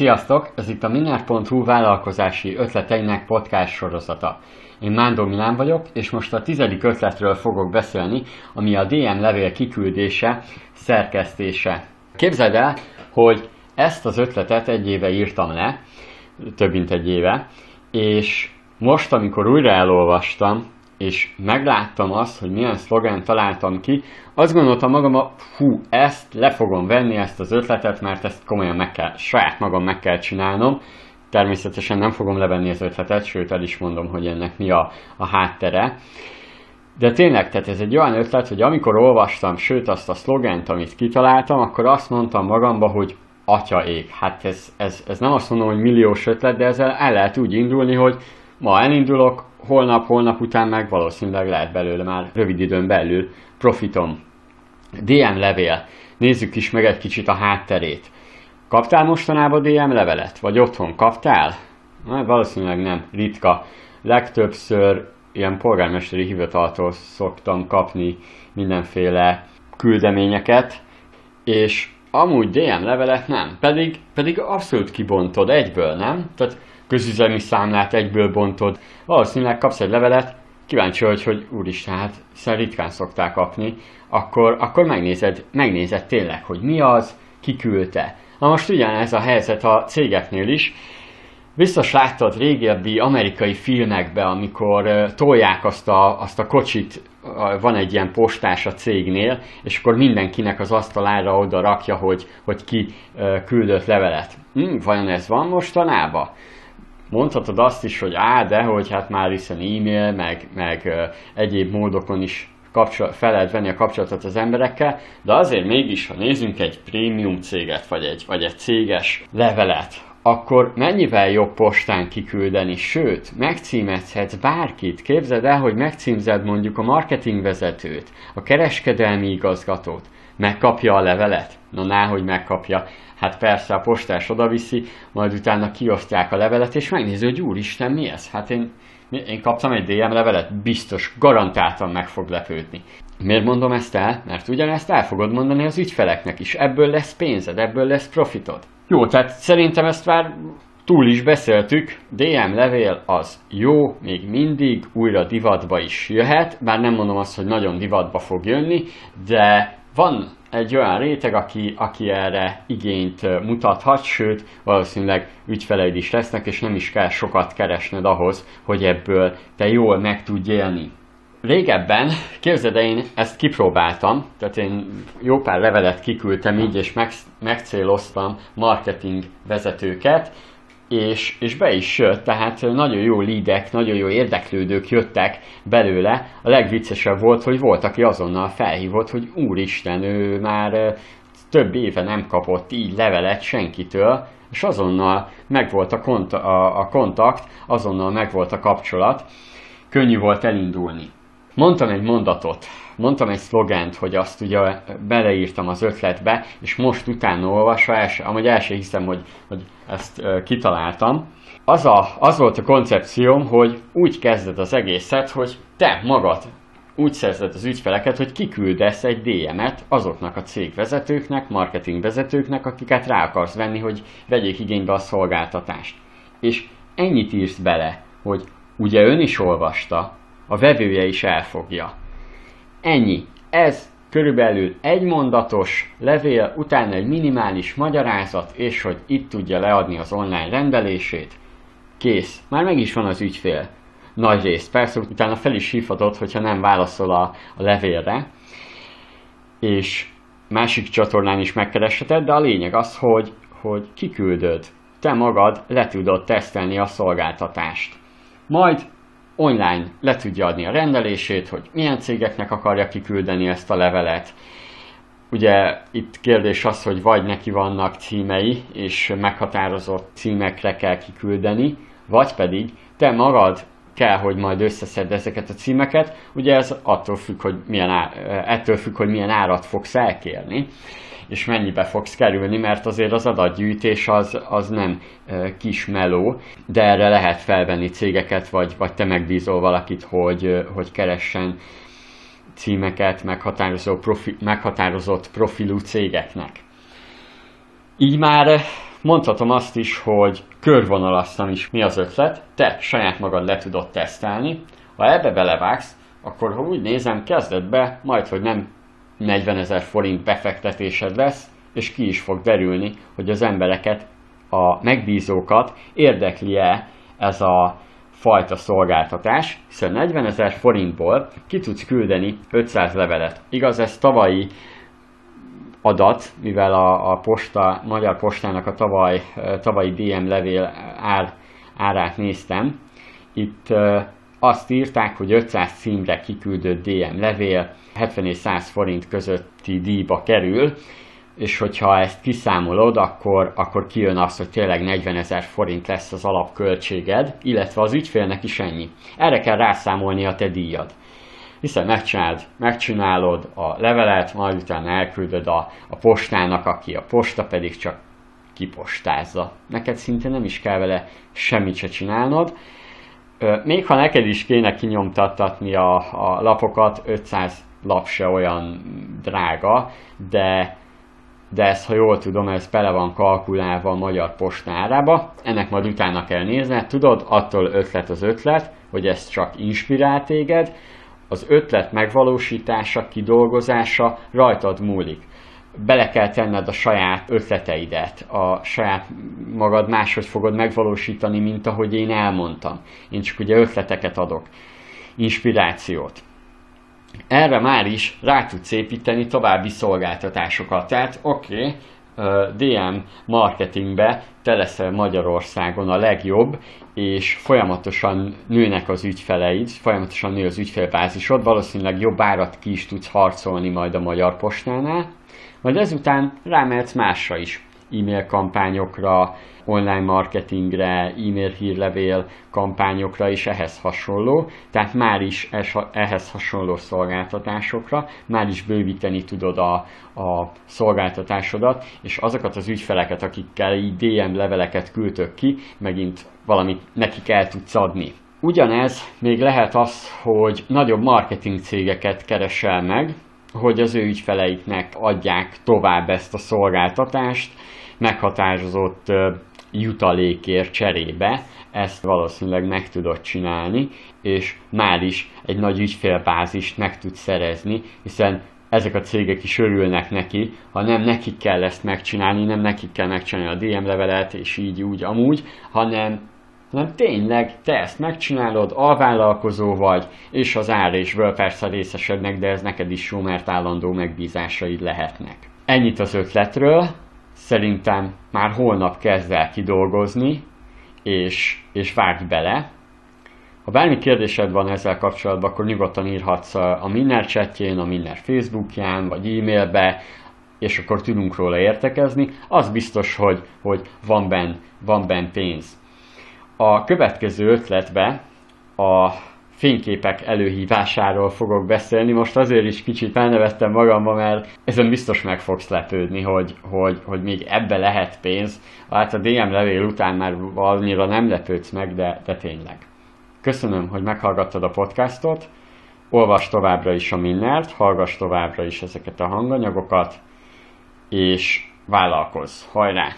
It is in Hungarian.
Sziasztok! Ez itt a Minár.hu vállalkozási ötleteinek podcast sorozata. Én Mándor Milán vagyok, és most a tizedik ötletről fogok beszélni, ami a DM levél kiküldése, szerkesztése. Képzeld el, hogy ezt az ötletet egy éve írtam le, több mint egy éve, és most, amikor újra elolvastam, és megláttam azt, hogy milyen szlogán találtam ki, azt gondoltam magam, hú, ezt le fogom venni, ezt az ötletet, mert ezt komolyan meg kell, saját magam meg kell csinálnom. Természetesen nem fogom levenni az ötletet, sőt el is mondom, hogy ennek mi a, a háttere. De tényleg, tehát ez egy olyan ötlet, hogy amikor olvastam, sőt azt a szlogent, amit kitaláltam, akkor azt mondtam magamba, hogy atya ég. Hát ez, ez, ez nem azt mondom, hogy milliós ötlet, de ezzel el lehet úgy indulni, hogy ma elindulok, holnap, holnap után meg valószínűleg lehet belőle már rövid időn belül profitom. DM levél. Nézzük is meg egy kicsit a hátterét. Kaptál mostanában DM levelet? Vagy otthon kaptál? Na, valószínűleg nem. Ritka. Legtöbbször ilyen polgármesteri hivataltól szoktam kapni mindenféle küldeményeket, és amúgy DM levelet nem. Pedig, pedig abszolút kibontod egyből, nem? Tehát közüzemi számlát egyből bontod. Valószínűleg kapsz egy levelet, kíváncsi vagy, hogy úristen, hát hiszen ritkán szokták kapni, akkor, akkor megnézed, megnézed tényleg, hogy mi az, ki küldte. Na most ugyanez a helyzet a cégeknél is. Biztos láttad régebbi amerikai filmekben, amikor tolják azt a, azt a kocsit, van egy ilyen postás a cégnél, és akkor mindenkinek az asztalára oda rakja, hogy, hogy ki küldött levelet. Hm, vajon ez van mostanában? Mondhatod azt is, hogy á, de hogy hát már hiszen e-mail, meg, meg egyéb módokon is kapcsol, fel lehet venni a kapcsolatot az emberekkel, de azért mégis, ha nézzünk egy prémium céget, vagy egy, vagy egy céges levelet, akkor mennyivel jobb postán kiküldeni, sőt, megcímezhetsz bárkit. Képzeld el, hogy megcímzed mondjuk a marketingvezetőt, a kereskedelmi igazgatót, megkapja a levelet? No, náhogy megkapja. Hát persze a postás odaviszi, majd utána kiosztják a levelet, és megnézi, hogy úristen, mi ez? Hát én, én kaptam egy DM levelet, biztos, garantáltan meg fog lepődni. Miért mondom ezt el? Mert ugyanezt el fogod mondani az ügyfeleknek is. Ebből lesz pénzed, ebből lesz profitod. Jó, tehát szerintem ezt már túl is beszéltük, DM levél az jó, még mindig újra divatba is jöhet, bár nem mondom azt, hogy nagyon divatba fog jönni, de van egy olyan réteg, aki, aki erre igényt mutathat, sőt, valószínűleg ügyfeleid is lesznek, és nem is kell sokat keresned ahhoz, hogy ebből te jól meg tudj élni. Régebben, képzeld én ezt kipróbáltam, tehát én jó pár levelet kiküldtem így, és meg, megcéloztam marketing vezetőket, és, és be is jött, tehát nagyon jó lídek, nagyon jó érdeklődők jöttek belőle. A legviccesebb volt, hogy volt, aki azonnal felhívott, hogy úristen, ő már több éve nem kapott így levelet senkitől, és azonnal megvolt a, kont- a, a kontakt, azonnal megvolt a kapcsolat, könnyű volt elindulni. Mondtam egy mondatot, mondtam egy szlogent, hogy azt ugye beleírtam az ötletbe, és most utána olvasva, el, amúgy el sem hiszem, hogy, hogy ezt uh, kitaláltam. Az, a, az volt a koncepcióm, hogy úgy kezded az egészet, hogy te magad úgy szerzed az ügyfeleket, hogy kiküldesz egy DM-et azoknak a cégvezetőknek, marketingvezetőknek, akiket rá akarsz venni, hogy vegyék igénybe a szolgáltatást. És ennyit írsz bele, hogy ugye ön is olvasta, a vevője is elfogja. Ennyi. Ez körülbelül egy mondatos levél, utána egy minimális magyarázat, és hogy itt tudja leadni az online rendelését. Kész. Már meg is van az ügyfél. Nagy rész. Persze utána fel is hívhatod, hogyha nem válaszol a, a levélre. És másik csatornán is megkeresheted, de a lényeg az, hogy, hogy kiküldöd. Te magad le tudod tesztelni a szolgáltatást. Majd online le tudja adni a rendelését, hogy milyen cégeknek akarja kiküldeni ezt a levelet. Ugye itt kérdés az, hogy vagy neki vannak címei, és meghatározott címekre kell kiküldeni, vagy pedig te magad kell, hogy majd összeszedd ezeket a címeket. Ugye ez attól függ, hogy milyen á, ettől függ, hogy milyen árat fogsz elkérni és mennyibe fogsz kerülni, mert azért az adatgyűjtés az, az nem e, kis meló, de erre lehet felvenni cégeket, vagy, vagy te megbízol valakit, hogy, hogy keressen címeket meghatározó profi, meghatározott profilú cégeknek. Így már mondhatom azt is, hogy körvonalasztam is mi az ötlet, te saját magad le tudod tesztelni. Ha ebbe belevágsz, akkor ha úgy nézem, kezdetbe majd, hogy nem 40 ezer forint befektetésed lesz, és ki is fog derülni, hogy az embereket, a megbízókat érdekli-e ez a fajta szolgáltatás, hiszen 40 ezer forintból ki tudsz küldeni 500 levelet. Igaz, ez tavalyi adat, mivel a, a posta, Magyar Postának a tavaly, tavalyi DM levél ár, árát néztem, itt azt írták, hogy 500 címre kiküldött DM levél 70 és 100 forint közötti díjba kerül, és hogyha ezt kiszámolod, akkor, akkor kijön az, hogy tényleg 40 ezer forint lesz az alapköltséged, illetve az ügyfélnek is ennyi. Erre kell rászámolni a te díjad. Hiszen megcsinálod, megcsinálod a levelet, majd utána elküldöd a, a postának, aki a posta pedig csak kipostázza. Neked szinte nem is kell vele semmit se csinálnod. Még ha neked is kéne kinyomtattatni a, a lapokat, 500 lap se olyan drága, de de ezt, ha jól tudom, ez bele van kalkulálva a magyar postárába. Ennek majd utána kell nézni. Tudod, attól ötlet az ötlet, hogy ez csak inspirál téged, az ötlet megvalósítása, kidolgozása rajtad múlik. Bele kell tenned a saját ötleteidet, a saját magad máshogy fogod megvalósítani, mint ahogy én elmondtam. Én csak ugye ötleteket adok, inspirációt erre már is rá tudsz építeni további szolgáltatásokat. Tehát oké, okay, DM marketingbe te leszel Magyarországon a legjobb, és folyamatosan nőnek az ügyfeleid, folyamatosan nő az ügyfélbázisod, valószínűleg jobb árat ki is tudsz harcolni majd a Magyar Postánál, majd ezután rámehetsz másra is, e-mail kampányokra, online marketingre, e-mail hírlevél kampányokra és ehhez hasonló, tehát már is ehhez hasonló szolgáltatásokra, már is bővíteni tudod a, a szolgáltatásodat, és azokat az ügyfeleket, akikkel így DM leveleket küldtök ki, megint valamit nekik el tudsz adni. Ugyanez még lehet az, hogy nagyobb marketing cégeket keresel meg, hogy az ő ügyfeleiknek adják tovább ezt a szolgáltatást, meghatározott jutalékért cserébe ezt valószínűleg meg tudod csinálni, és már is egy nagy ügyfélbázist meg tud szerezni, hiszen ezek a cégek is örülnek neki, ha nem nekik kell ezt megcsinálni, nem nekik kell megcsinálni a DM levelet, és így úgy amúgy, hanem hanem tényleg te ezt megcsinálod, alvállalkozó vagy, és az árésből persze részesednek, de ez neked is jó, mert állandó megbízásaid lehetnek. Ennyit az ötletről, szerintem már holnap kezd el kidolgozni, és, és vágj bele. Ha bármi kérdésed van ezzel kapcsolatban, akkor nyugodtan írhatsz a Minner chatjén, a Minner Facebookján, vagy e-mailbe, és akkor tudunk róla értekezni. Az biztos, hogy, hogy van benn van ben pénz. A következő ötletbe a fényképek előhívásáról fogok beszélni. Most azért is kicsit elnevettem magamba, mert ezen biztos meg fogsz lepődni, hogy, hogy, hogy még ebbe lehet pénz. Hát a DM levél után már annyira nem lepődsz meg, de, de tényleg. Köszönöm, hogy meghallgattad a podcastot. Olvas továbbra is a Minnert, hallgass továbbra is ezeket a hanganyagokat, és vállalkozz. Hajrá!